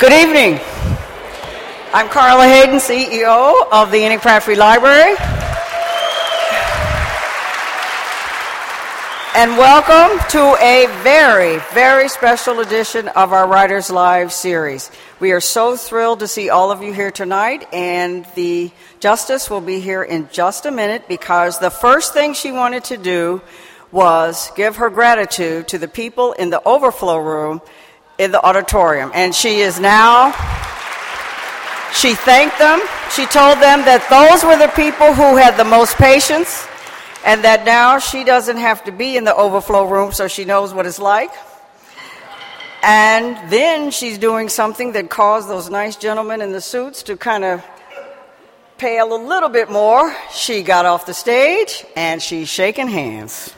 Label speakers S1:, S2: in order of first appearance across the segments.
S1: Good evening. I'm Carla Hayden, CEO of the Pratt Free Library. And welcome to a very, very special edition of our Writers Live series. We are so thrilled to see all of you here tonight, and the Justice will be here in just a minute because the first thing she wanted to do was give her gratitude to the people in the overflow room in the auditorium. And she is now, she thanked them. She told them that those were the people who had the most patience and that now she doesn't have to be in the overflow room so she knows what it's like. And then she's doing something that caused those nice gentlemen in the suits to kind of pale a little bit more. She got off the stage and she's shaking hands.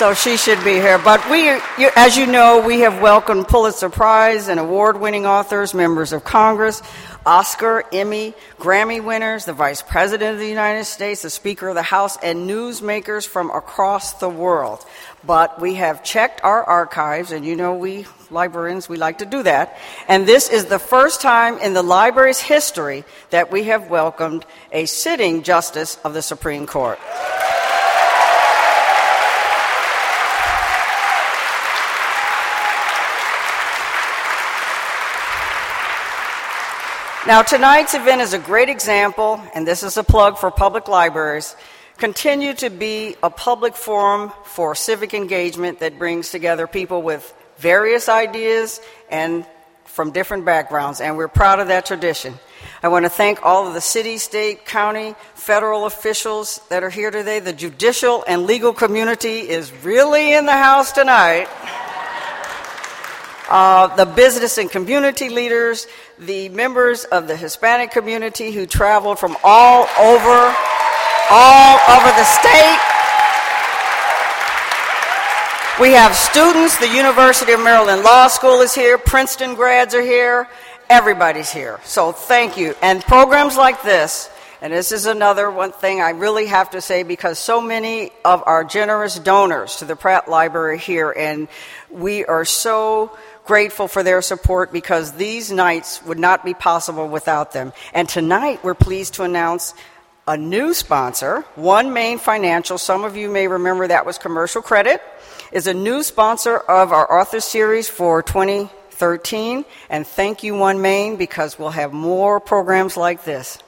S1: So she should be here. But we, as you know, we have welcomed Pulitzer Prize and award winning authors, members of Congress, Oscar, Emmy, Grammy winners, the Vice President of the United States, the Speaker of the House, and newsmakers from across the world. But we have checked our archives, and you know we librarians, we like to do that. And this is the first time in the library's history that we have welcomed a sitting Justice of the Supreme Court. Now, tonight's event is a great example, and this is a plug for public libraries. Continue to be a public forum for civic engagement that brings together people with various ideas and from different backgrounds, and we're proud of that tradition. I want to thank all of the city, state, county, federal officials that are here today. The judicial and legal community is really in the house tonight. Uh, the business and community leaders, the members of the Hispanic community who traveled from all over, all over the state. We have students, the University of Maryland Law School is here, Princeton grads are here, everybody's here. So thank you. And programs like this, and this is another one thing I really have to say because so many of our generous donors to the Pratt Library here, and we are so grateful for their support because these nights would not be possible without them. And tonight, we're pleased to announce a new sponsor, OneMain Financial. Some of you may remember that was Commercial Credit, is a new sponsor of our author series for 2013. And thank you, One Main, because we'll have more programs like this.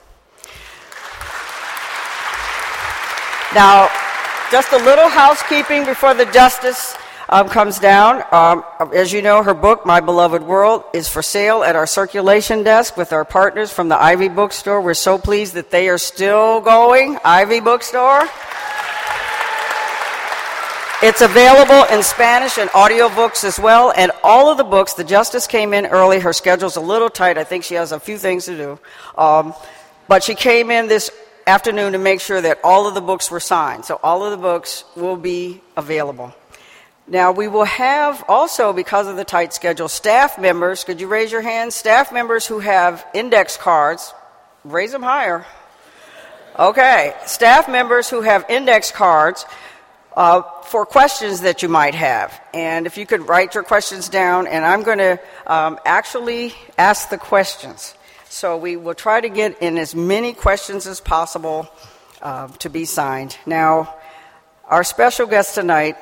S1: Now, just a little housekeeping before the justice um, comes down. Um, as you know, her book, My Beloved World, is for sale at our circulation desk with our partners from the Ivy Bookstore. We're so pleased that they are still going. Ivy Bookstore. It's available in Spanish and audiobooks as well. And all of the books, the Justice came in early. Her schedule's a little tight. I think she has a few things to do. Um, but she came in this afternoon to make sure that all of the books were signed. So all of the books will be available. Now, we will have also, because of the tight schedule, staff members. Could you raise your hands? Staff members who have index cards, raise them higher. Okay. Staff members who have index cards uh, for questions that you might have. And if you could write your questions down, and I'm going to um, actually ask the questions. So we will try to get in as many questions as possible uh, to be signed. Now, our special guest tonight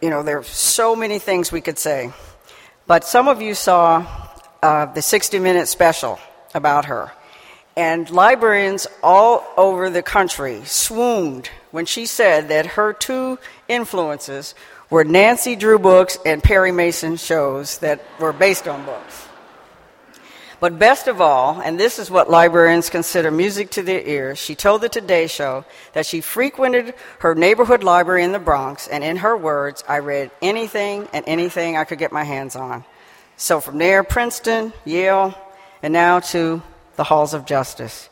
S1: you know, there are so many things we could say. But some of you saw uh, the 60 minute special about her. And librarians all over the country swooned when she said that her two influences were Nancy Drew books and Perry Mason shows that were based on books. But best of all, and this is what librarians consider music to their ears, she told the Today Show that she frequented her neighborhood library in the Bronx, and in her words, I read anything and anything I could get my hands on. So from there, Princeton, Yale, and now to the halls of justice.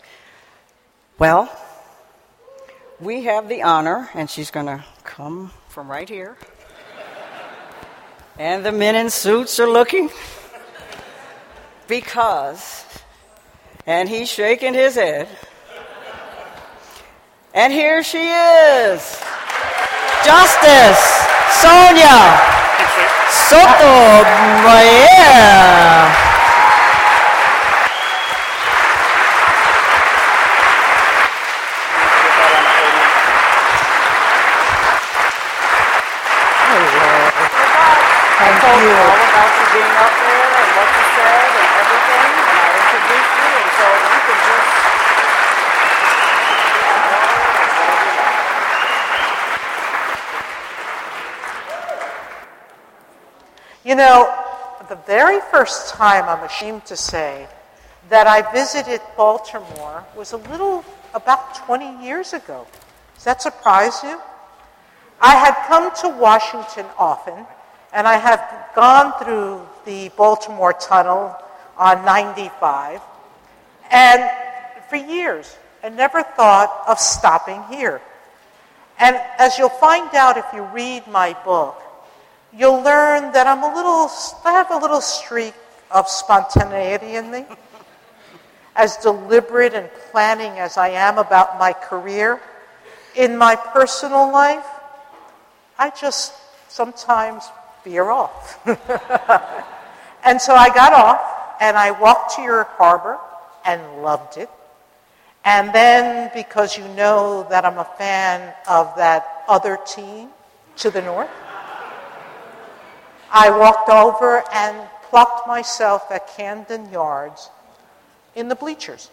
S1: Well, we have the honor, and she's going to come from right here. And the men in suits are looking because, and he's shaking his head. And here she is Justice Sonia Sotomayor. Yeah.
S2: told you all about you being up there and what you said and everything, and I introduced you, and so you can just. You know, the very first time, I'm ashamed to say, that I visited Baltimore was a little about 20 years ago. Does that surprise you? I had come to Washington often and I have gone through the Baltimore Tunnel on 95 and for years and never thought of stopping here. And as you'll find out if you read my book, you'll learn that I'm a little, I have a little streak of spontaneity in me. As deliberate and planning as I am about my career, in my personal life, I just sometimes veer off. and so I got off and I walked to your harbor and loved it. And then, because you know that I'm a fan of that other team to the north, I walked over and plucked myself at Camden Yards in the bleachers.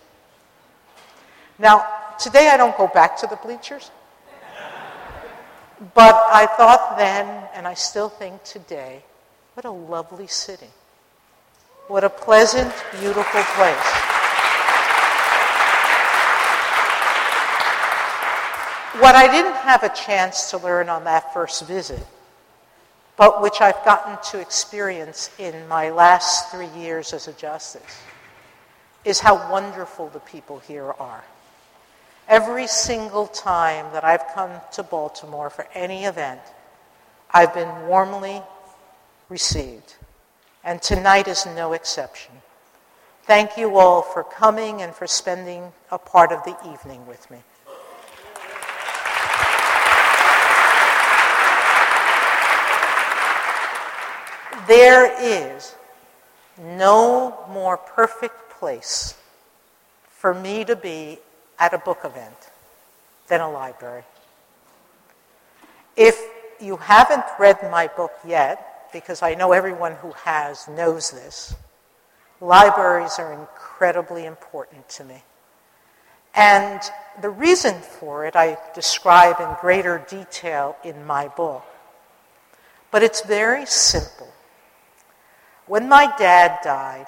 S2: Now, today I don't go back to the bleachers. But I thought then, and I still think today, what a lovely city. What a pleasant, beautiful place. What I didn't have a chance to learn on that first visit, but which I've gotten to experience in my last three years as a justice, is how wonderful the people here are. Every single time that I've come to Baltimore for any event, I've been warmly received. And tonight is no exception. Thank you all for coming and for spending a part of the evening with me. There is no more perfect place for me to be at a book event than a library. If you haven't read my book yet, because I know everyone who has knows this, libraries are incredibly important to me. And the reason for it I describe in greater detail in my book. But it's very simple. When my dad died,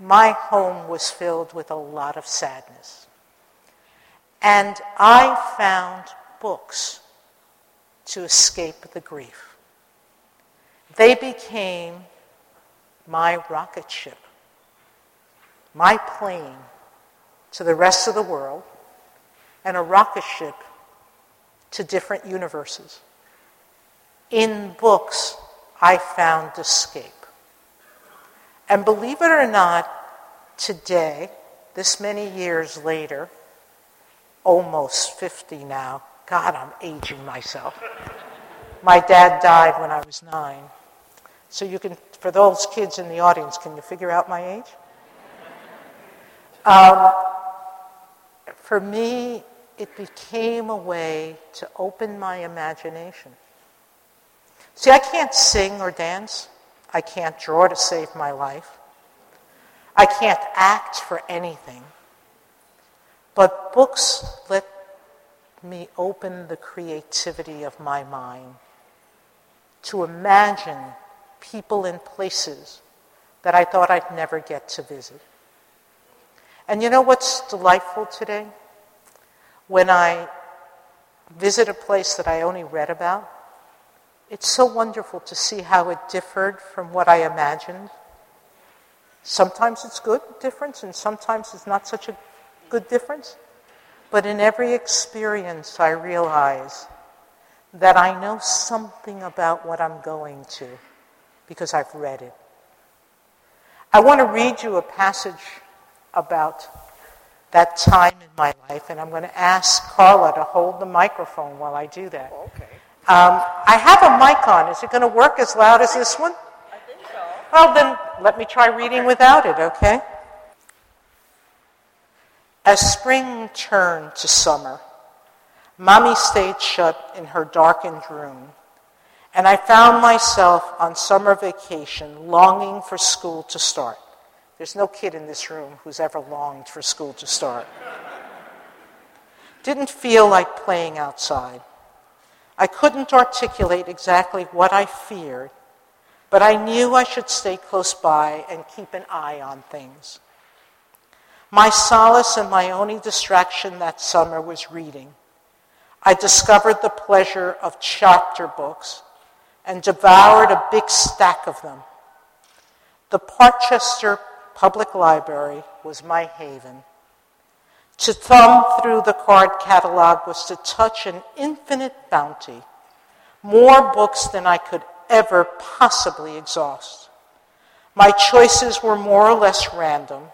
S2: my home was filled with a lot of sadness. And I found books to escape the grief. They became my rocket ship, my plane to the rest of the world, and a rocket ship to different universes. In books, I found escape. And believe it or not, today, this many years later, almost 50 now. God, I'm aging myself. My dad died when I was nine. So you can, for those kids in the audience, can you figure out my age? Um, for me, it became a way to open my imagination. See, I can't sing or dance. I can't draw to save my life. I can't act for anything. But books let me open the creativity of my mind to imagine people and places that I thought I'd never get to visit. And you know what's delightful today? When I visit a place that I only read about, it's so wonderful to see how it differed from what I imagined. Sometimes it's good difference, and sometimes it's not such a good difference. But in every experience, I realize that I know something about what I'm going to because I've read it. I want to read you a passage about that time in my life, and I'm going to ask Carla to hold the microphone while I do that. Okay. Um, I have a mic on. Is it going to work as loud as this one?
S1: I think so.
S2: Well, then let me try reading okay. without it, okay? As spring turned to summer, Mommy stayed shut in her darkened room, and I found myself on summer vacation longing for school to start. There's no kid in this room who's ever longed for school to start. Didn't feel like playing outside. I couldn't articulate exactly what I feared, but I knew I should stay close by and keep an eye on things. My solace and my only distraction that summer was reading. I discovered the pleasure of chapter books and devoured a big stack of them. The Parkchester Public Library was my haven. To thumb through the card catalog was to touch an infinite bounty, more books than I could ever possibly exhaust. My choices were more or less random.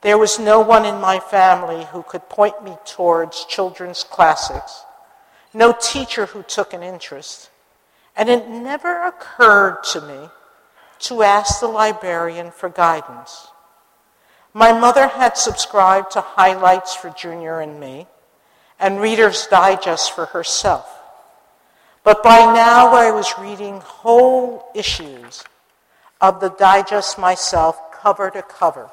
S2: There was no one in my family who could point me towards children's classics, no teacher who took an interest, and it never occurred to me to ask the librarian for guidance. My mother had subscribed to highlights for Junior and me and Reader's Digest for herself. But by now I was reading whole issues of the digest myself, cover to cover.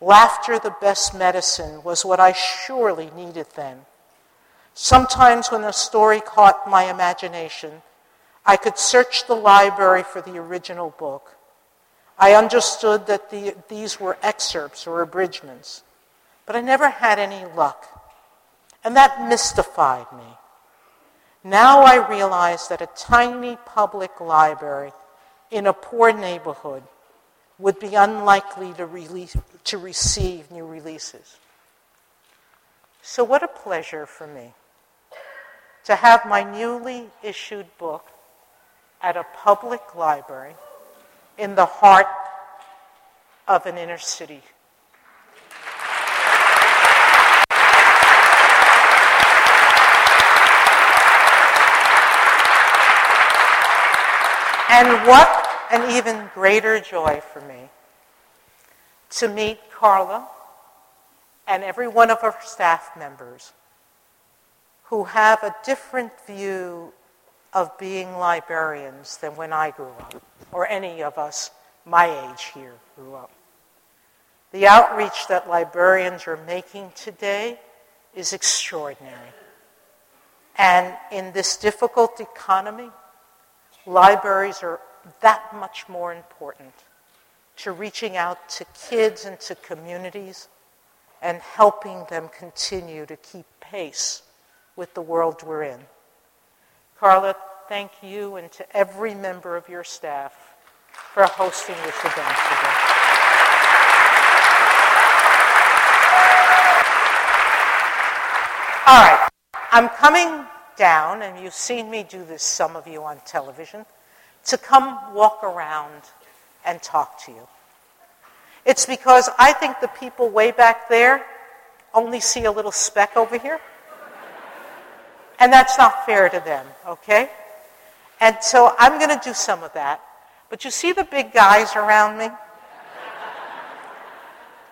S2: Laughter, the best medicine, was what I surely needed then. Sometimes when a story caught my imagination, I could search the library for the original book. I understood that the, these were excerpts or abridgments, but I never had any luck. And that mystified me. Now I realize that a tiny public library in a poor neighborhood would be unlikely to, release, to receive new releases. So, what a pleasure for me to have my newly issued book at a public library in the heart of an inner city. And what an even greater joy for me to meet Carla and every one of our staff members who have a different view of being librarians than when I grew up, or any of us my age here grew up. The outreach that librarians are making today is extraordinary. And in this difficult economy, libraries are that much more important to reaching out to kids and to communities and helping them continue to keep pace with the world we're in. Carla, thank you and to every member of your staff for hosting this event today. All right, I'm coming down, and you've seen me do this, some of you on television, to come walk around and talk to you. It's because I think the people way back there only see a little speck over here. And that's not fair to them, okay? And so I'm going to do some of that. But you see the big guys around me?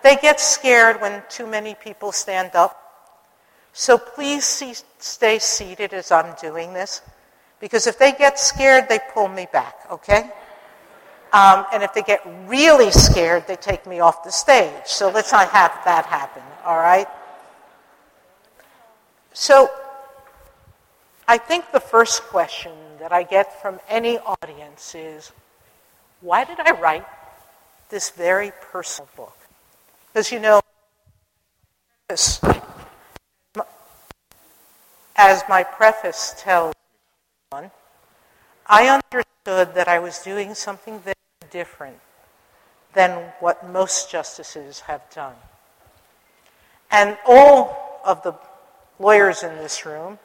S2: They get scared when too many people stand up. So please see, stay seated as I'm doing this. Because if they get scared, they pull me back, okay? Um, and if they get really scared, they take me off the stage. So let's not have that happen, all right? So I think the first question that I get from any audience is why did I write this very personal book? Because you know, as my preface tells one, I understood that I was doing something very different than what most justices have done. And all of the lawyers in this room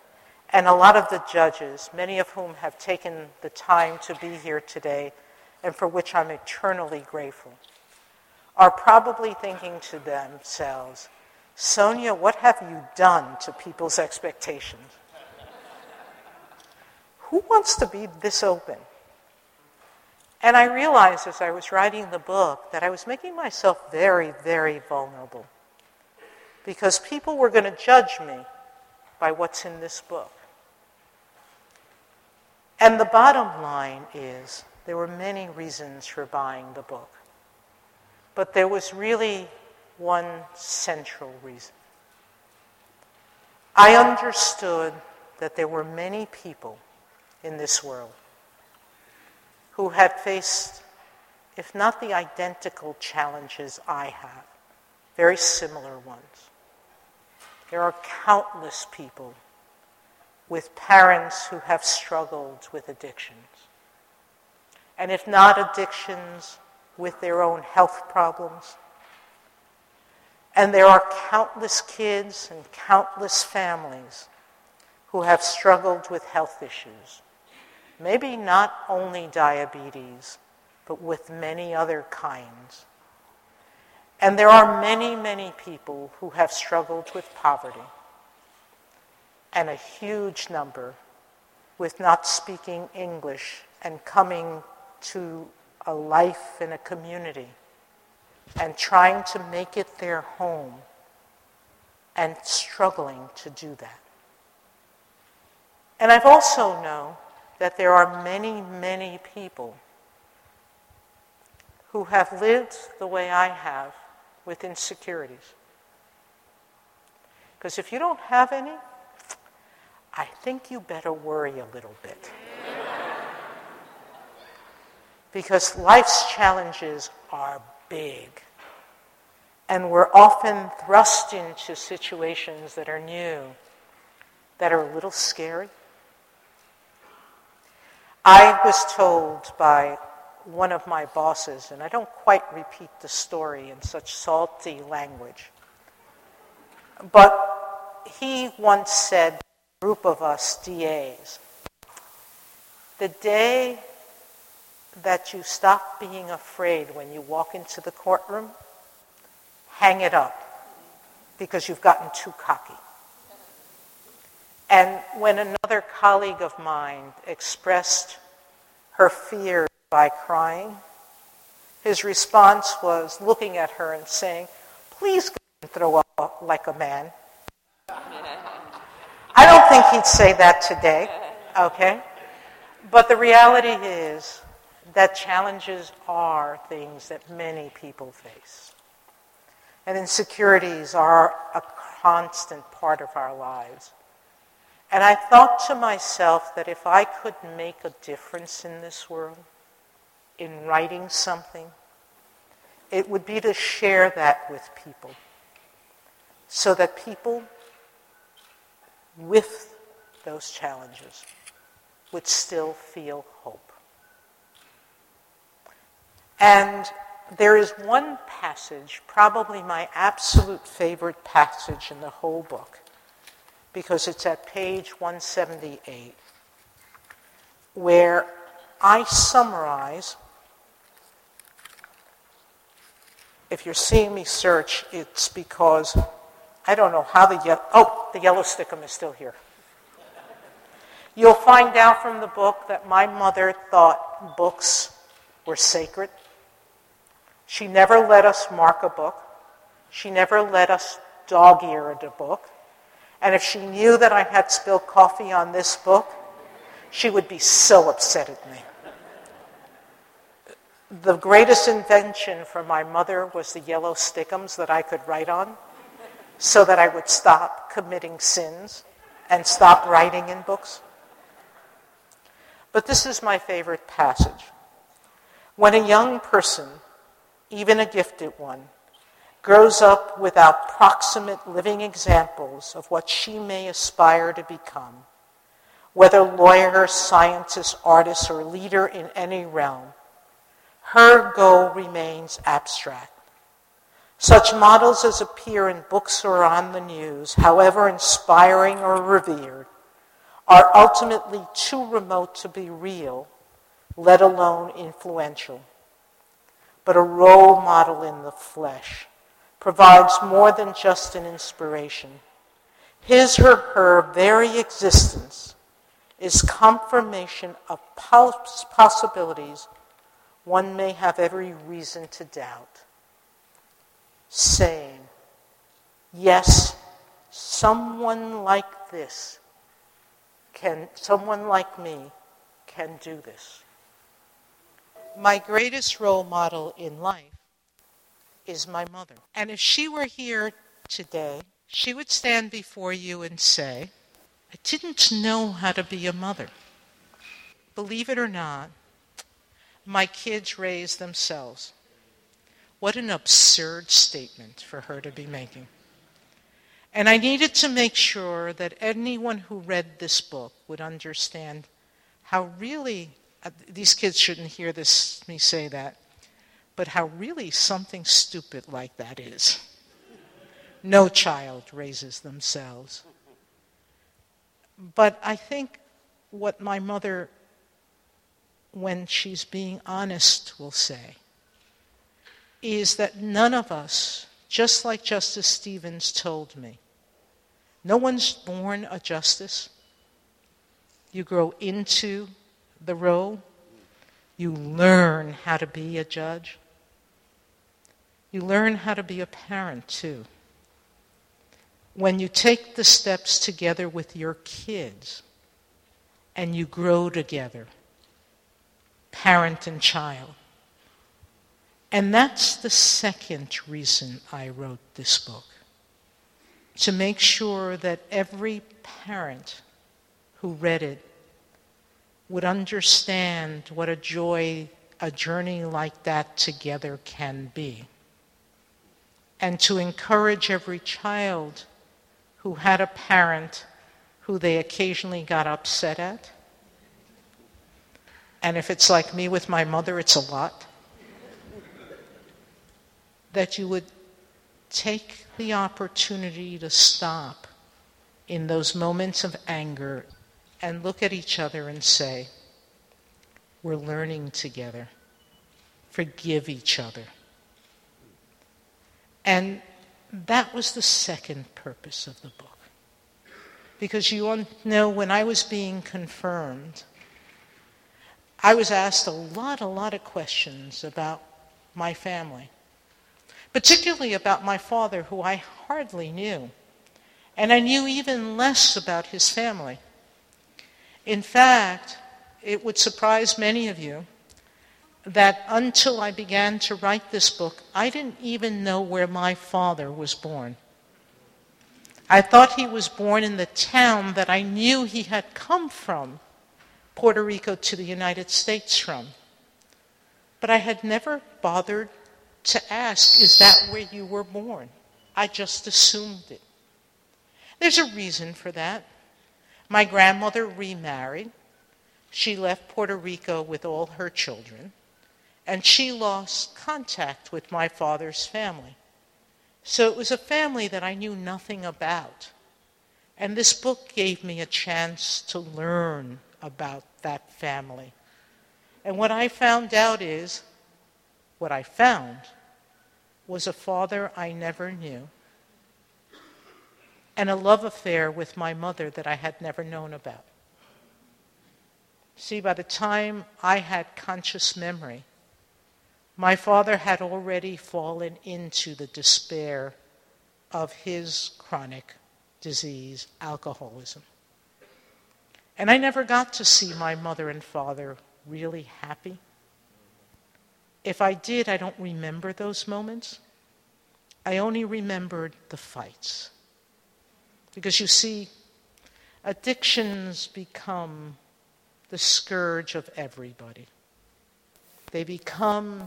S2: and a lot of the judges, many of whom have taken the time to be here today, and for which I'm eternally grateful, are probably thinking to themselves, Sonia, what have you done to people's expectations? who wants to be this open? And I realized as I was writing the book that I was making myself very, very vulnerable because people were going to judge me by what's in this book. And the bottom line is there were many reasons for buying the book, but there was really one central reason. I understood that there were many people in this world who had faced, if not the identical challenges I have, very similar ones. There are countless people with parents who have struggled with addictions. And if not addictions, with their own health problems. And there are countless kids and countless families who have struggled with health issues. Maybe not only diabetes, but with many other kinds. And there are many, many people who have struggled with poverty, and a huge number with not speaking English and coming to a life in a community and trying to make it their home and struggling to do that. And I've also known that there are many, many people who have lived the way I have with insecurities. Because if you don't have any, I think you better worry a little bit. because life's challenges are big. And we're often thrust into situations that are new, that are a little scary. I was told by one of my bosses, and I don't quite repeat the story in such salty language, but he once said, group of us DAs, the day that you stop being afraid when you walk into the courtroom, hang it up because you've gotten too cocky. And when another colleague of mine expressed her fear by crying. His response was looking at her and saying, Please go and throw up like a man. Think he'd say that today, okay? But the reality is that challenges are things that many people face. And insecurities are a constant part of our lives. And I thought to myself that if I could make a difference in this world, in writing something, it would be to share that with people so that people with those challenges would still feel hope. And there is one passage, probably my absolute favorite passage in the whole book, because it's at page 178, where I summarize if you're seeing me search, it's because I don't know how the yellow, oh, the yellow stickum is still here. You'll find out from the book that my mother thought books were sacred. She never let us mark a book. She never let us dog ear a book. And if she knew that I had spilled coffee on this book, she would be so upset at me the greatest invention for my mother was the yellow stickums that I could write on so that I would stop committing sins and stop writing in books. But this is my favorite passage. When a young person, even a gifted one, grows up without proximate living examples of what she may aspire to become, whether lawyer, scientist, artist, or leader in any realm, her goal remains abstract. Such models as appear in books or on the news, however inspiring or revered, are ultimately too remote to be real, let alone influential. But a role model in the flesh provides more than just an inspiration. His or her very existence is confirmation of possibilities one may have every reason to doubt, saying, Yes, someone like this can, someone like me can do this. My greatest role model in life is my mother. And if she were here today, she would stand before you and say, I didn't know how to be a mother. Believe it or not, my kids raised themselves. What an absurd statement for her to be making. And I needed to make sure that anyone who read this book would understand how really, uh, these kids shouldn't hear this, me say that, but how really something stupid like that is. No child raises themselves. But I think what my mother, when she's being honest, will say is that none of us, just like Justice Stevens told me, no one's born a justice. You grow into the role. You learn how to be a judge. You learn how to be a parent too. When you take the steps together with your kids and you grow together, parent and child. And that's the second reason I wrote this book to make sure that every parent who read it would understand what a joy a journey like that together can be and to encourage every child who had a parent who they occasionally got upset at. And if it's like me with my mother, it's a lot. That you would take the opportunity to stop in those moments of anger and look at each other and say, We're learning together. Forgive each other. And that was the second purpose of the book. Because you know, when I was being confirmed, I was asked a lot, a lot of questions about my family, particularly about my father, who I hardly knew. And I knew even less about his family. In fact, it would surprise many of you that until I began to write this book, I didn't even know where my father was born. I thought he was born in the town that I knew he had come from, Puerto Rico to the United States from. But I had never bothered to ask, is that where you were born? I just assumed it. There's a reason for that. My grandmother remarried. She left Puerto Rico with all her children and she lost contact with my father's family. So it was a family that I knew nothing about. And this book gave me a chance to learn about that family. And what I found out is, what I found was a father I never knew and a love affair with my mother that I had never known about. See, by the time I had conscious memory, my father had already fallen into the despair of his chronic disease, alcoholism. And I never got to see my mother and father really happy. If I did, I don't remember those moments. I only remembered the fights. Because you see, addictions become the scourge of everybody. They become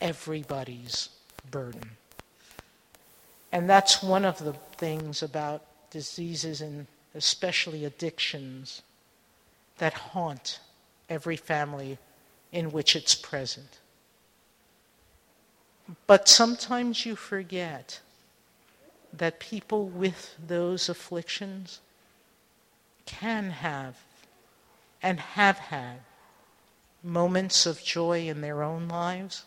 S2: everybody's burden. And that's one of the things about diseases and especially addictions that haunt every family in which it's present. But sometimes you forget that people with those afflictions can have and have had moments of joy in their own lives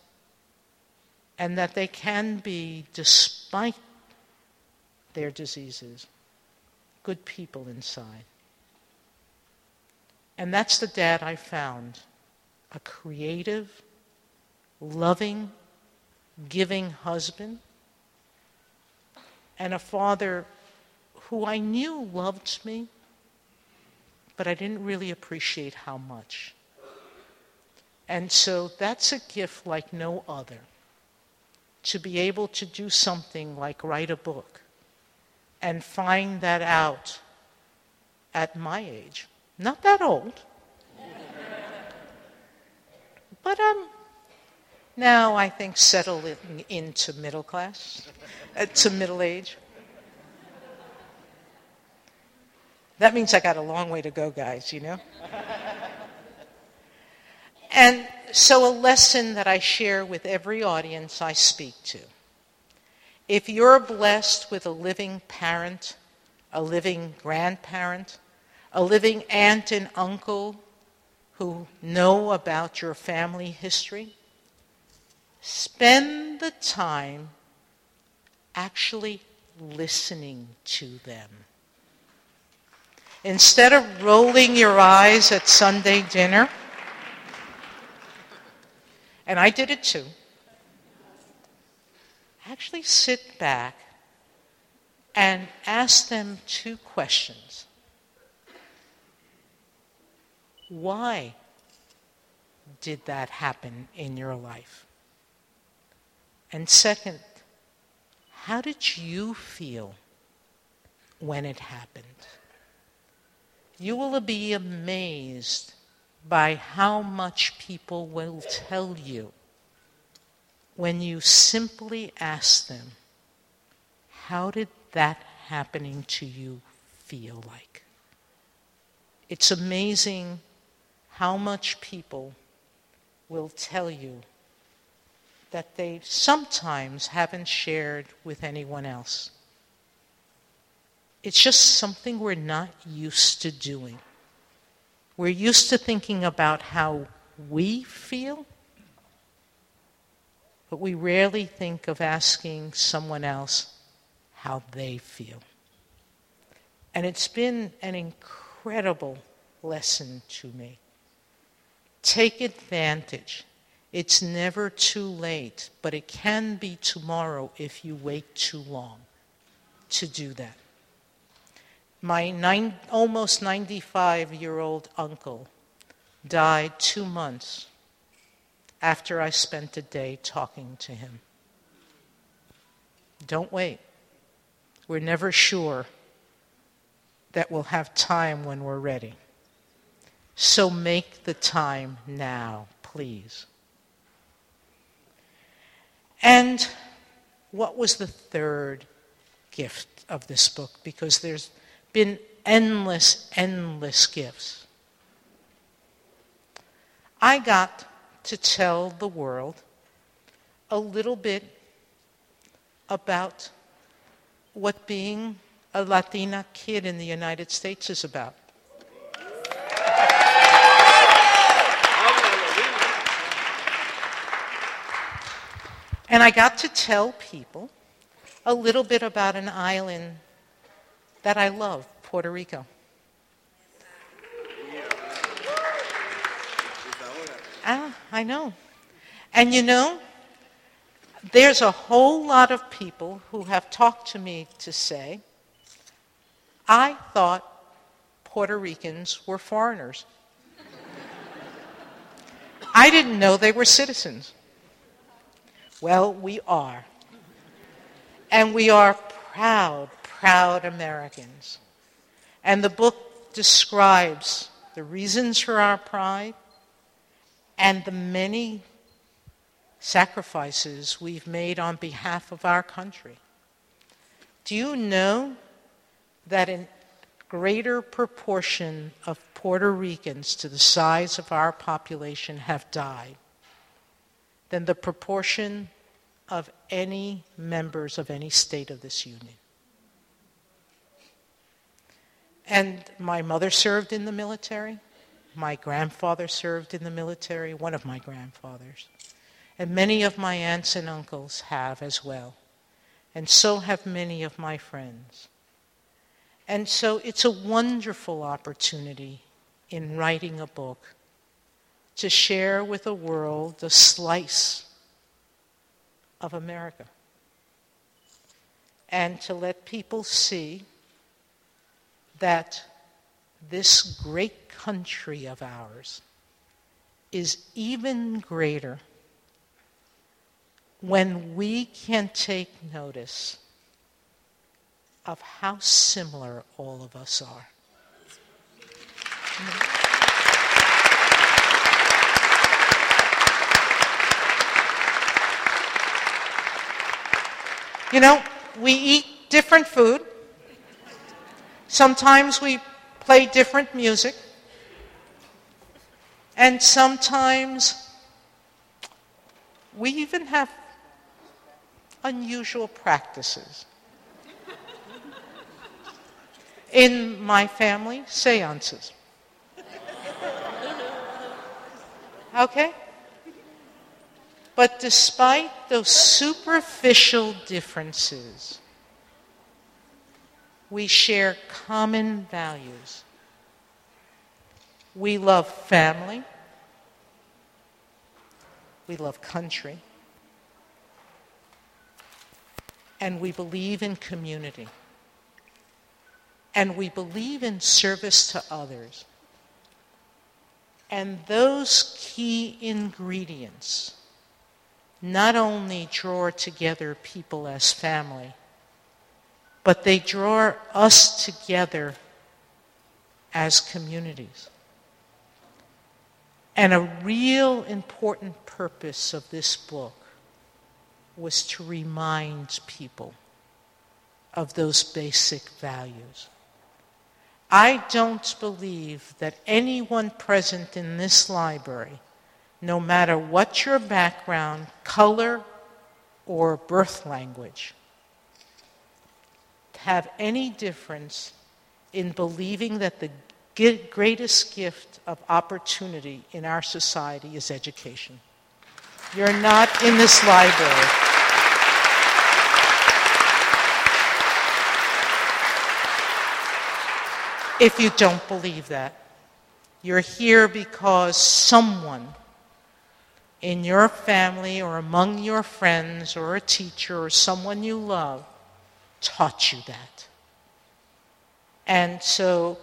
S2: and that they can be, despite their diseases, good people inside. And that's the dad I found a creative, loving, giving husband, and a father who I knew loved me, but I didn't really appreciate how much. And so that's a gift like no other. To be able to do something like write a book and find that out at my age. Not that old. But um, now I think settling into middle class, uh, to middle age. That means I got a long way to go, guys, you know? and so, a lesson that I share with every audience I speak to if you're blessed with a living parent, a living grandparent, a living aunt and uncle who know about your family history, spend the time actually listening to them. Instead of rolling your eyes at Sunday dinner, and I did it too, actually sit back and ask them two questions. Why did that happen in your life? And second, how did you feel when it happened? You will be amazed by how much people will tell you when you simply ask them, How did that happening to you feel like? It's amazing how much people will tell you that they sometimes haven't shared with anyone else. It's just something we're not used to doing. We're used to thinking about how we feel, but we rarely think of asking someone else how they feel. And it's been an incredible lesson to me. Take advantage. It's never too late, but it can be tomorrow if you wait too long to do that. My nine, almost 95 year old uncle died two months after I spent a day talking to him. Don't wait. We're never sure that we'll have time when we're ready. So make the time now, please. And what was the third gift of this book? Because there's been endless, endless gifts. I got to tell the world a little bit about what being a Latina kid in the United States is about. And I got to tell people a little bit about an island that I love, Puerto Rico. Ah, I know. And you know, there's a whole lot of people who have talked to me to say, I thought Puerto Ricans were foreigners. I didn't know they were citizens. Well, we are. And we are proud, proud Americans. And the book describes the reasons for our pride and the many sacrifices we've made on behalf of our country. Do you know that a greater proportion of Puerto Ricans to the size of our population have died than the proportion of any members of any state of this union? And my mother served in the military. My grandfather served in the military, one of my grandfathers. And many of my aunts and uncles have as well. And so have many of my friends. And so it's a wonderful opportunity in writing a book to share with the world the slice of America and to let people see that this great country of ours is even greater when we can take notice of how similar all of us are. You know, we eat different food. Sometimes we play different music. And sometimes we even have unusual practices. In my family, seances. Okay? But despite those superficial differences, we share common values. We love family. We love country. And we believe in community. And we believe in service to others. And those key ingredients not only draw together people as family, but they draw us together as communities. And a real important purpose of this book was to remind people of those basic values. I don't believe that anyone present in this library, no matter what your background, color, or birth language, have any difference in believing that the greatest gift of opportunity in our society is education. You're not in this library. If you don't believe that, you're here because someone in your family or among your friends or a teacher or someone you love taught you that. And so,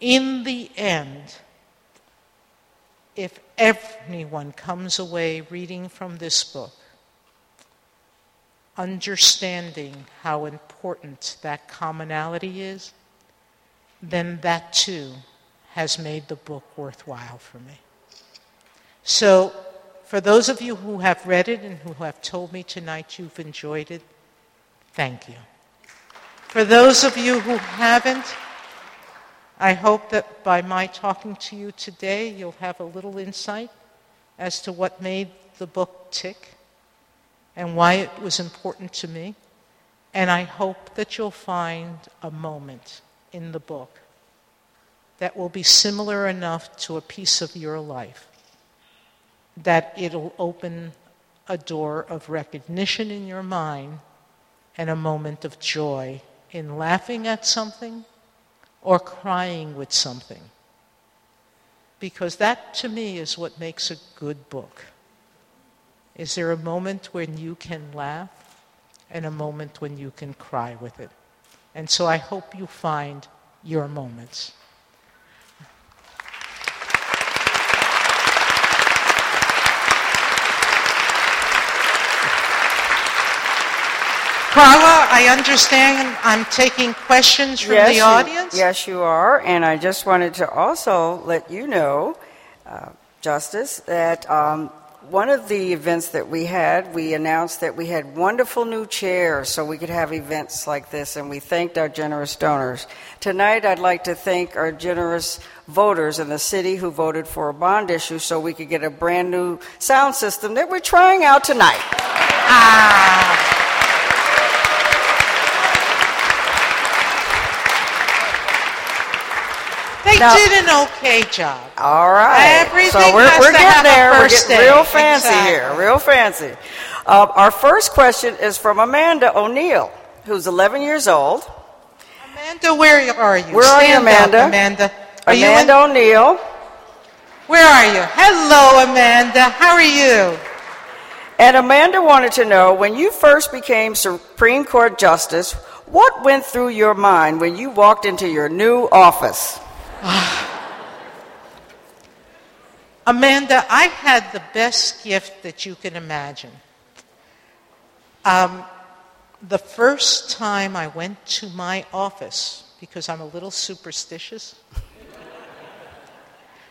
S2: in the end, if anyone comes away reading from this book, understanding how important that commonality is, then that too has made the book worthwhile for me. So, for those of you who have read it and who have told me tonight you've enjoyed it, thank you. For those of you who haven't, I hope that by my talking to you today, you'll have a little insight as to what made the book tick and why it was important to me. And I hope that you'll find a moment in the book that will be similar enough to a piece of your life that it'll open a door of recognition in your mind and a moment of joy in laughing at something or crying with something. Because that, to me, is what makes a good book. Is there a moment when you can laugh and a moment when you can cry with it? And so I hope you find your moments. Carla, I understand I'm taking questions from the audience.
S1: You, yes, you are. And I just wanted to also let you know, uh, Justice, that um, one of the events that we had, we announced that we had wonderful new chairs so we could have events like this, and we thanked our generous donors. Tonight, I'd like to thank our generous voters in the city who voted for a bond issue so we could get a brand new sound system that we're trying out tonight.
S2: Ah. They now, did an okay job.
S1: All right.
S2: Everything
S1: so we're, we're
S2: to
S1: getting there. We're getting
S2: day.
S1: real fancy
S2: exactly.
S1: here. Real fancy. Uh, our first question is from Amanda O'Neill, who's 11 years old.
S2: Amanda, where are you?
S1: Where
S2: Stand
S1: are you, Amanda?
S2: Up, Amanda. Are you
S1: Amanda
S2: in-
S1: O'Neill.
S2: Where are you? Hello, Amanda. How are you?
S1: And Amanda wanted to know when you first became Supreme Court Justice, what went through your mind when you walked into your new office?
S2: Amanda, I had the best gift that you can imagine. Um, the first time I went to my office, because I'm a little superstitious,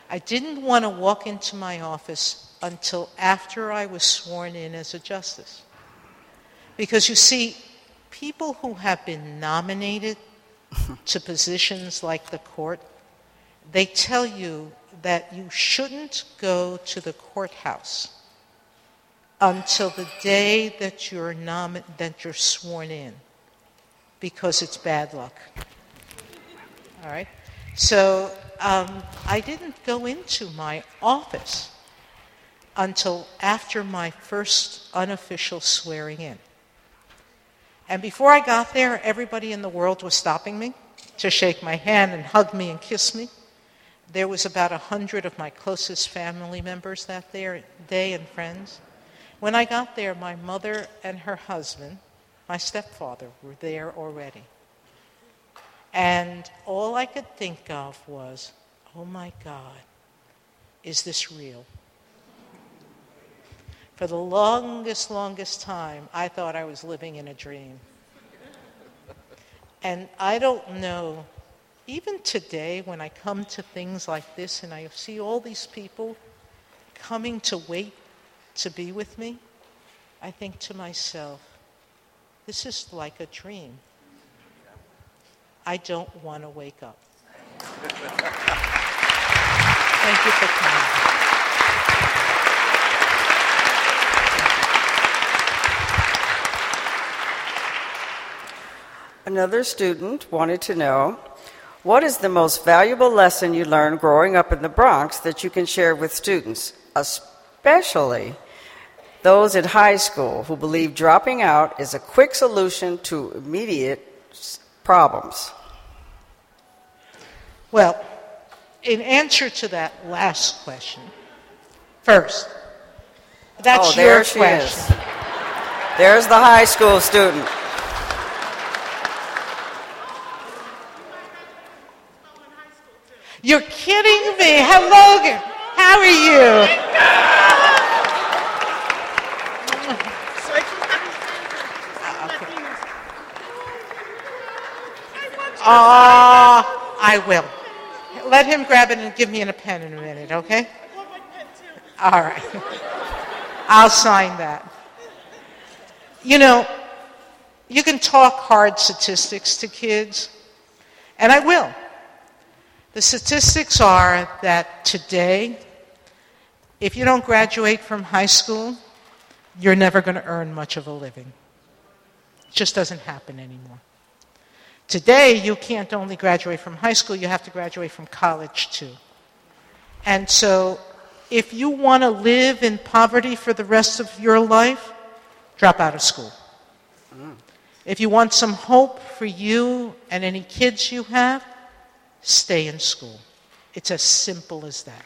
S2: I didn't want to walk into my office until after I was sworn in as a justice. Because you see, people who have been nominated to positions like the court, they tell you that you shouldn't go to the courthouse until the day that you're, nom- that you're sworn in because it's bad luck. All right? So um, I didn't go into my office until after my first unofficial swearing in. And before I got there, everybody in the world was stopping me to shake my hand and hug me and kiss me. There was about a hundred of my closest family members that day and friends. When I got there, my mother and her husband, my stepfather, were there already. And all I could think of was, oh my God, is this real? For the longest, longest time, I thought I was living in a dream. And I don't know, even today, when I come to things like this and I see all these people coming to wait to be with me, I think to myself, this is like a dream. I don't want to wake up. Thank you for coming.
S1: Another student wanted to know what is the most valuable lesson you learned growing up in the Bronx that you can share with students, especially those in high school who believe dropping out is a quick solution to immediate problems?
S2: Well, in answer to that last question, first, that's
S1: oh, there
S2: your
S1: she
S2: question.
S1: is. There's the high school student.
S2: You're kidding me. Hello, how are you? Ah, I will. Let him grab it and give me a pen in a minute, okay? All right. I'll sign that. You know, you can talk hard statistics to kids, and I will. The statistics are that today, if you don't graduate from high school, you're never going to earn much of a living. It just doesn't happen anymore. Today, you can't only graduate from high school, you have to graduate from college too. And so, if you want to live in poverty for the rest of your life, drop out of school. Mm. If you want some hope for you and any kids you have, stay in school. It's as simple as that.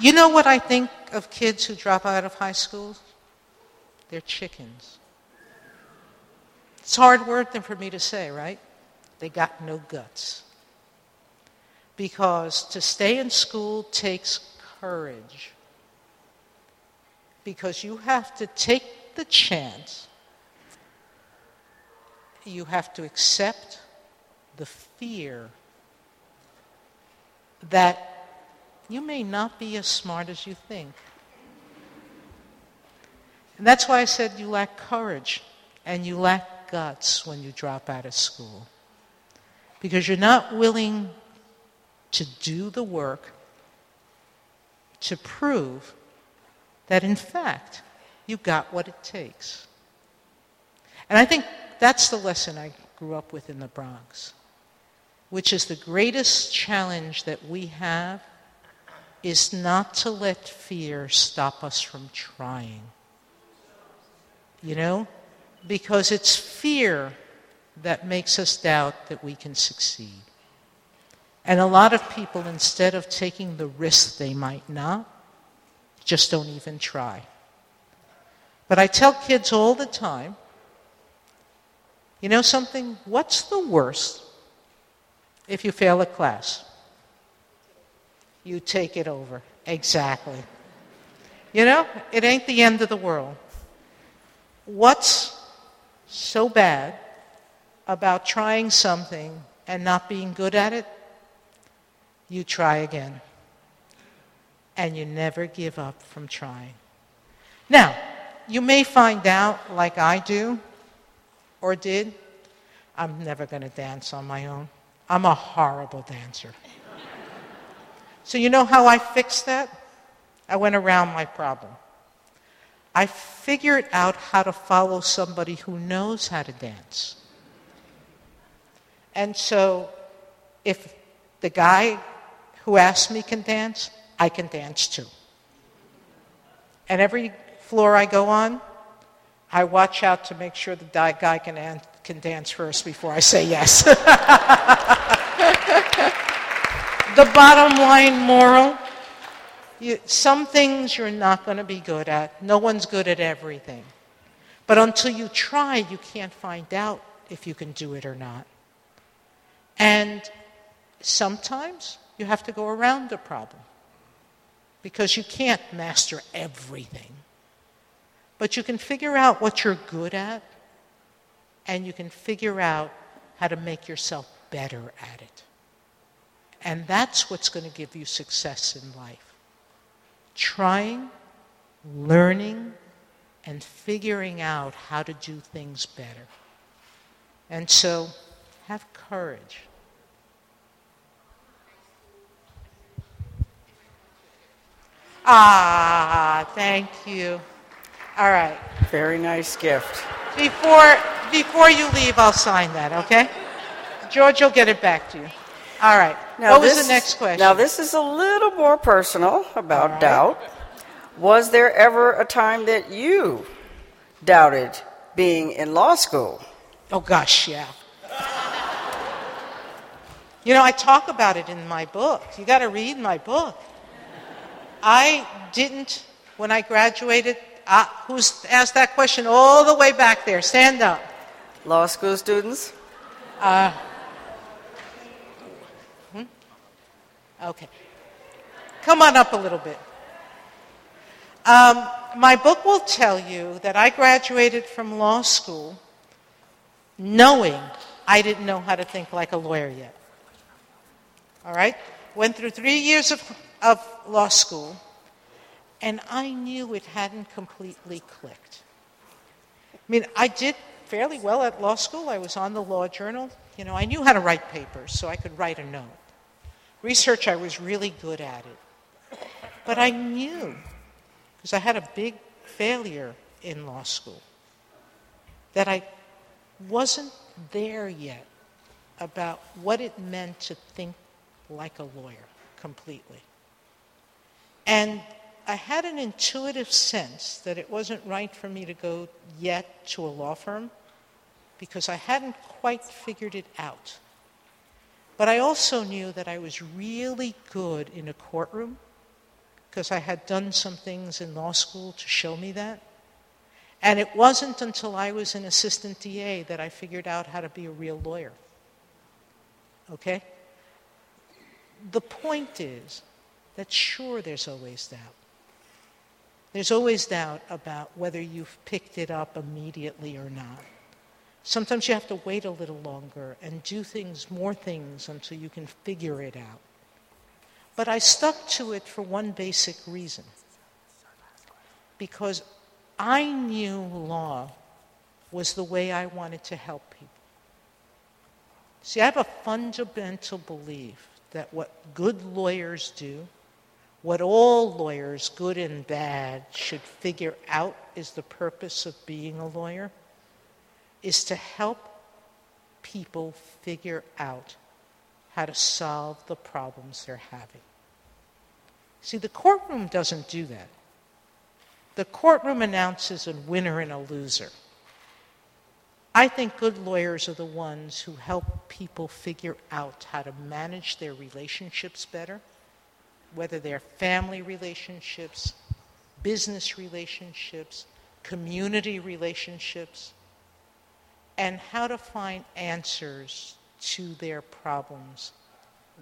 S2: You know what I think of kids who drop out of high school? They're chickens. It's a hard word for me to say, right? They got no guts. Because to stay in school takes courage. Because you have to take the chance, you have to accept the fear that you may not be as smart as you think. And that's why I said you lack courage and you lack guts when you drop out of school. Because you're not willing to do the work to prove that, in fact, you got what it takes. And I think that's the lesson I grew up with in the Bronx, which is the greatest challenge that we have is not to let fear stop us from trying. you know, because it's fear that makes us doubt that we can succeed. And a lot of people, instead of taking the risk they might not, just don't even try. But I tell kids all the time you know something? What's the worst if you fail a class? You take it over. Exactly. You know, it ain't the end of the world. What's so bad about trying something and not being good at it? You try again. And you never give up from trying. Now, you may find out, like I do, or did, I'm never going to dance on my own. I'm a horrible dancer. so, you know how I fixed that? I went around my problem. I figured out how to follow somebody who knows how to dance. And so, if the guy who asked me can dance, I can dance too. And every floor I go on, I watch out to make sure the guy can, can dance first before I say yes. the bottom line moral you, some things you're not going to be good at. No one's good at everything. But until you try, you can't find out if you can do it or not. And sometimes you have to go around the problem because you can't master everything. But you can figure out what you're good at, and you can figure out how to make yourself better at it. And that's what's going to give you success in life. Trying, learning, and figuring out how to do things better. And so, have courage. Ah, thank you. All right.
S1: Very nice gift.
S2: Before, before you leave, I'll sign that, okay? George will get it back to you. All right. Now what was the next question?
S1: Now, this is a little more personal about right. doubt. Was there ever a time that you doubted being in law school?
S2: Oh, gosh, yeah. you know, I talk about it in my book. You got to read my book. I didn't, when I graduated, uh, who's asked that question all the way back there? Stand up.
S1: Law school students?
S2: Uh, hmm? Okay. Come on up a little bit. Um, my book will tell you that I graduated from law school knowing I didn't know how to think like a lawyer yet. All right? Went through three years of, of law school and I knew it hadn't completely clicked. I mean, I did fairly well at law school. I was on the law journal. You know, I knew how to write papers, so I could write a note. Research, I was really good at it. But I knew, because I had a big failure in law school, that I wasn't there yet about what it meant to think like a lawyer completely. And I had an intuitive sense that it wasn't right for me to go yet to a law firm because I hadn't quite figured it out. But I also knew that I was really good in a courtroom because I had done some things in law school to show me that. And it wasn't until I was an assistant DA that I figured out how to be a real lawyer. Okay? The point is that sure, there's always doubt. There's always doubt about whether you've picked it up immediately or not. Sometimes you have to wait a little longer and do things, more things, until you can figure it out. But I stuck to it for one basic reason because I knew law was the way I wanted to help people. See, I have a fundamental belief that what good lawyers do what all lawyers, good and bad, should figure out is the purpose of being a lawyer is to help people figure out how to solve the problems they're having. See, the courtroom doesn't do that. The courtroom announces a winner and a loser. I think good lawyers are the ones who help people figure out how to manage their relationships better, whether they're family relationships, business relationships, community relationships, and how to find answers to their problems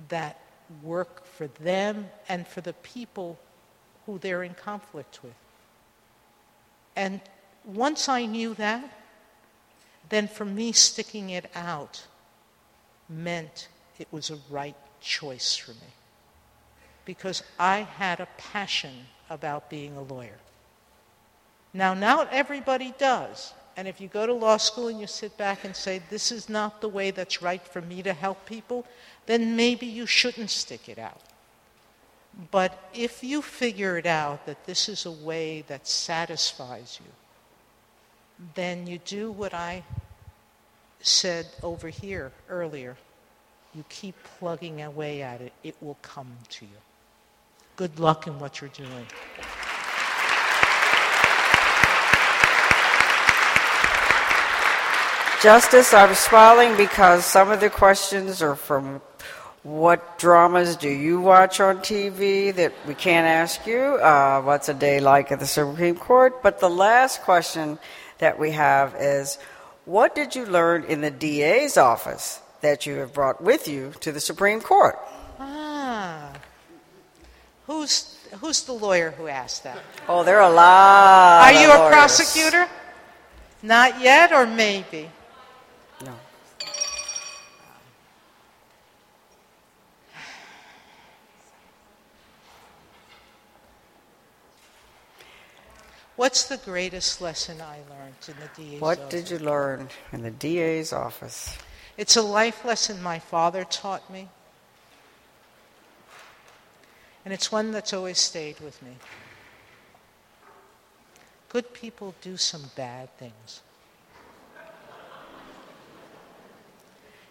S2: that work for them and for the people who they're in conflict with. And once I knew that, then for me sticking it out meant it was a right choice for me. Because I had a passion about being a lawyer. Now, not everybody does. And if you go to law school and you sit back and say, this is not the way that's right for me to help people, then maybe you shouldn't stick it out. But if you figure it out that this is a way that satisfies you, then you do what I said over here earlier. You keep plugging away at it, it will come to you. Good luck in what you're doing.
S1: Justice, I'm smiling because some of the questions are from what dramas do you watch on TV that we can't ask you? Uh, what's a day like at the Supreme Court? But the last question that we have is what did you learn in the DA's office that you have brought with you to the Supreme Court?
S2: Who's, who's the lawyer who asked that?
S1: Oh, there are a lot.
S2: Are you
S1: a
S2: prosecutor? Not yet, or maybe?
S1: No.
S2: What's the greatest lesson I learned in the DA's
S1: What
S2: office?
S1: did you learn in the DA's office?
S2: It's a life lesson my father taught me. And it's one that's always stayed with me. Good people do some bad things.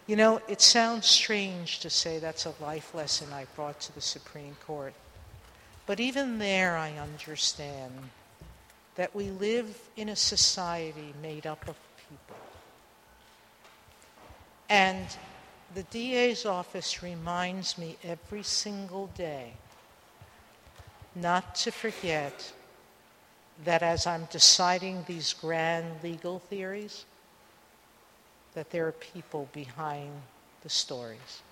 S2: You know, it sounds strange to say that's a life lesson I brought to the Supreme Court. But even there, I understand that we live in a society made up of people. And the DA's office reminds me every single day not to forget that as I'm deciding these grand legal theories, that there are people behind the stories.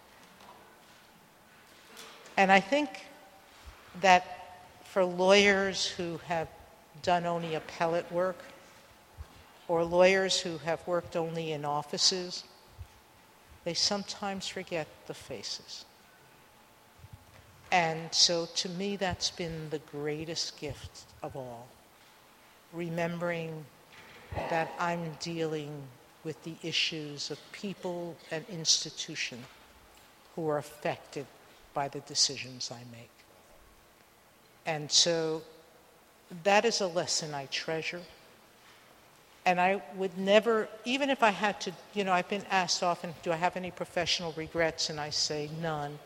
S2: And I think that for lawyers who have done only appellate work, or lawyers who have worked only in offices, they sometimes forget the faces. And so to me, that's been the greatest gift of all. Remembering that I'm dealing with the issues of people and institution who are affected by the decisions I make. And so that is a lesson I treasure. And I would never, even if I had to, you know, I've been asked often, do I have any professional regrets? And I say none,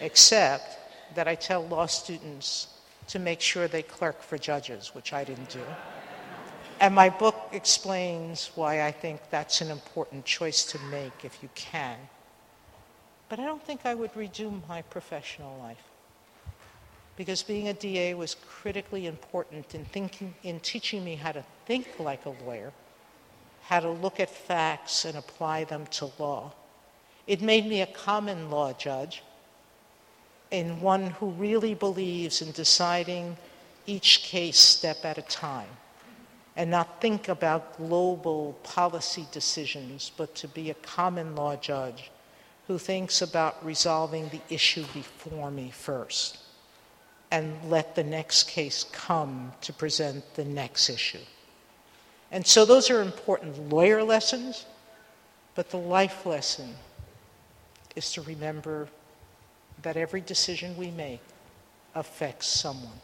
S2: except that I tell law students to make sure they clerk for judges, which I didn't do. And my book explains why I think that's an important choice to make if you can. But I don't think I would redo my professional life because being a DA was critically important in thinking in teaching me how to think like a lawyer, how to look at facts and apply them to law. It made me a common law judge and one who really believes in deciding each case step at a time and not think about global policy decisions, but to be a common law judge who thinks about resolving the issue before me first and let the next case come to present the next issue. And so those are important lawyer lessons, but the life lesson is to remember that every decision we make affects someone.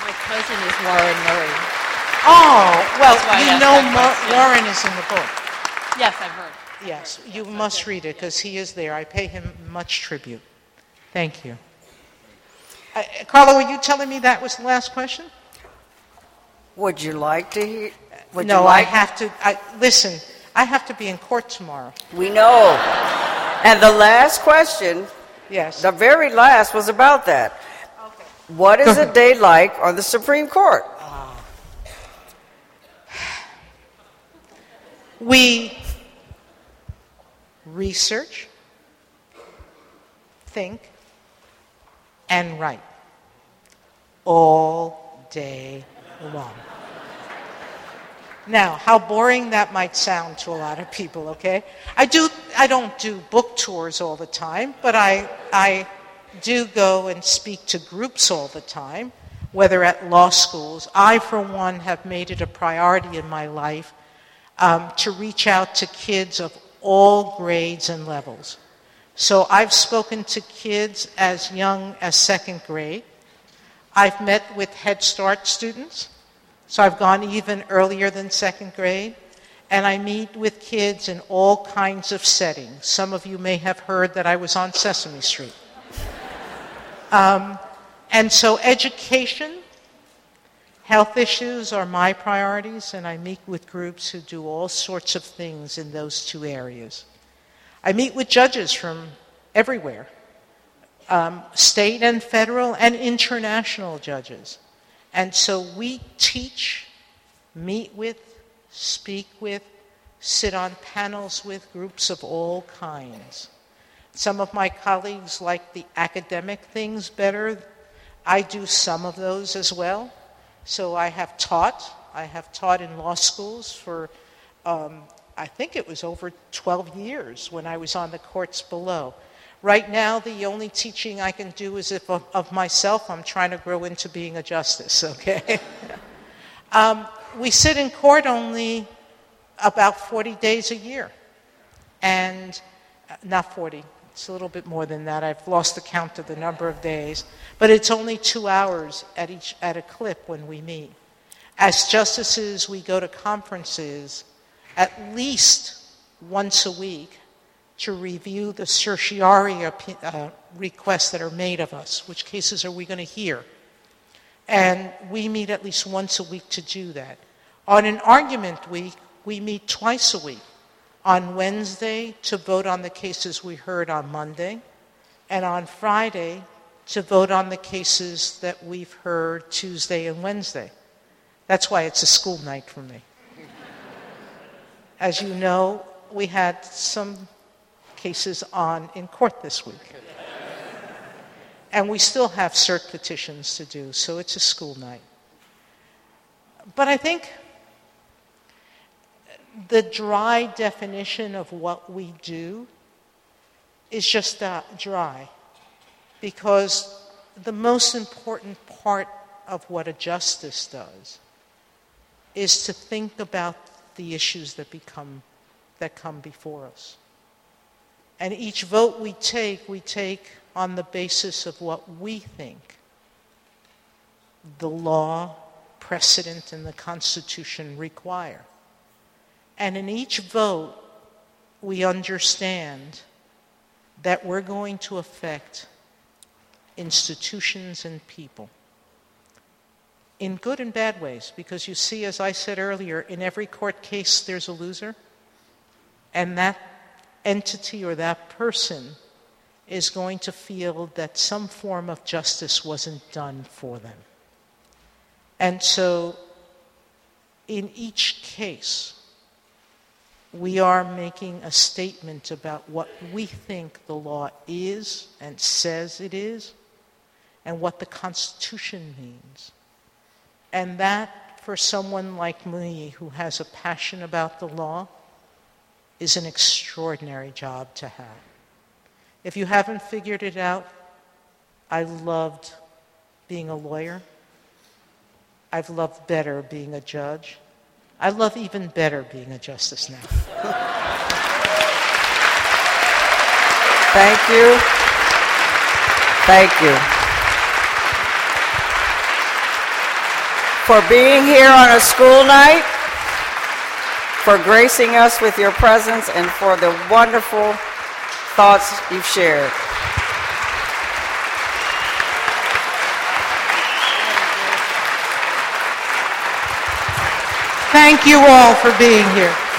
S3: My cousin is Warren Murray.
S2: Oh, well,
S3: That's why I
S2: you know
S3: that
S2: Mo-
S3: question.
S2: Warren is in the book.
S3: Yes, I've heard.
S2: Yes, you must read it because he is there. I pay him much tribute. Thank you. Uh, Carla, were you telling me that was the last question?
S1: Would you like to hear? Would
S2: no,
S1: you like?
S2: I have to. I, listen, I have to be in court tomorrow.
S1: We know. And the last question,
S2: Yes.
S1: the very last, was about that.
S2: Okay.
S1: What is a day like on the Supreme Court? Ah.
S2: We research, think, and write all day long. Now, how boring that might sound to a lot of people, okay? I do I don't do book tours all the time, but I I do go and speak to groups all the time, whether at law schools. I for one have made it a priority in my life um, to reach out to kids of all grades and levels. So I've spoken to kids as young as second grade. I've met with Head Start students. So I've gone even earlier than second grade. And I meet with kids in all kinds of settings. Some of you may have heard that I was on Sesame Street. Um, and so education, health issues are my priorities, and I meet with groups who do all sorts of things in those two areas. I meet with judges from everywhere, um, state and federal and international judges. And so we teach, meet with, speak with, sit on panels with groups of all kinds. Some of my colleagues like the academic things better. I do some of those as well. So I have taught. I have taught in law schools for, um, I think it was over 12 years when I was on the courts below. Right now, the only teaching I can do is if of, of myself. I'm trying to grow into being a justice, okay? um, we sit in court only about 40 days a year. And uh, not 40, it's a little bit more than that. I've lost the count of the number of days. But it's only two hours at, each, at a clip when we meet. As justices, we go to conferences at least once a week to review the certiorari uh, requests that are made of us. Which cases are we going to hear? And we meet at least once a week to do that. On an argument week, we meet twice a week. On Wednesday to vote on the cases we heard on Monday, and on Friday to vote on the cases that we've heard Tuesday and Wednesday. That's why it's a school night for me. As you know, we had some cases on in court this week. And we still have cert petitions to do, so it's a school night. But I think the dry definition of what we do is just that dry. Because the most important part of what a justice does is to think about the issues that become that come before us. And each vote we take, we take on the basis of what we think the law, precedent, and the Constitution require. And in each vote, we understand that we're going to affect institutions and people in good and bad ways. Because you see, as I said earlier, in every court case, there's a loser. And that entity or that person is going to feel that some form of justice wasn't done for them. And so, in each case, we are making a statement about what we think the law is and says it is, and what the Constitution means. And that, for someone like me who has a passion about the law, is an extraordinary job to have. If you haven't figured it out, I loved being a lawyer. I've loved better being a judge. I love even better being a justice now.
S1: Thank you. Thank you. For being here on a school night for gracing us with your presence and for the wonderful thoughts you've shared.
S2: Thank you all for being here.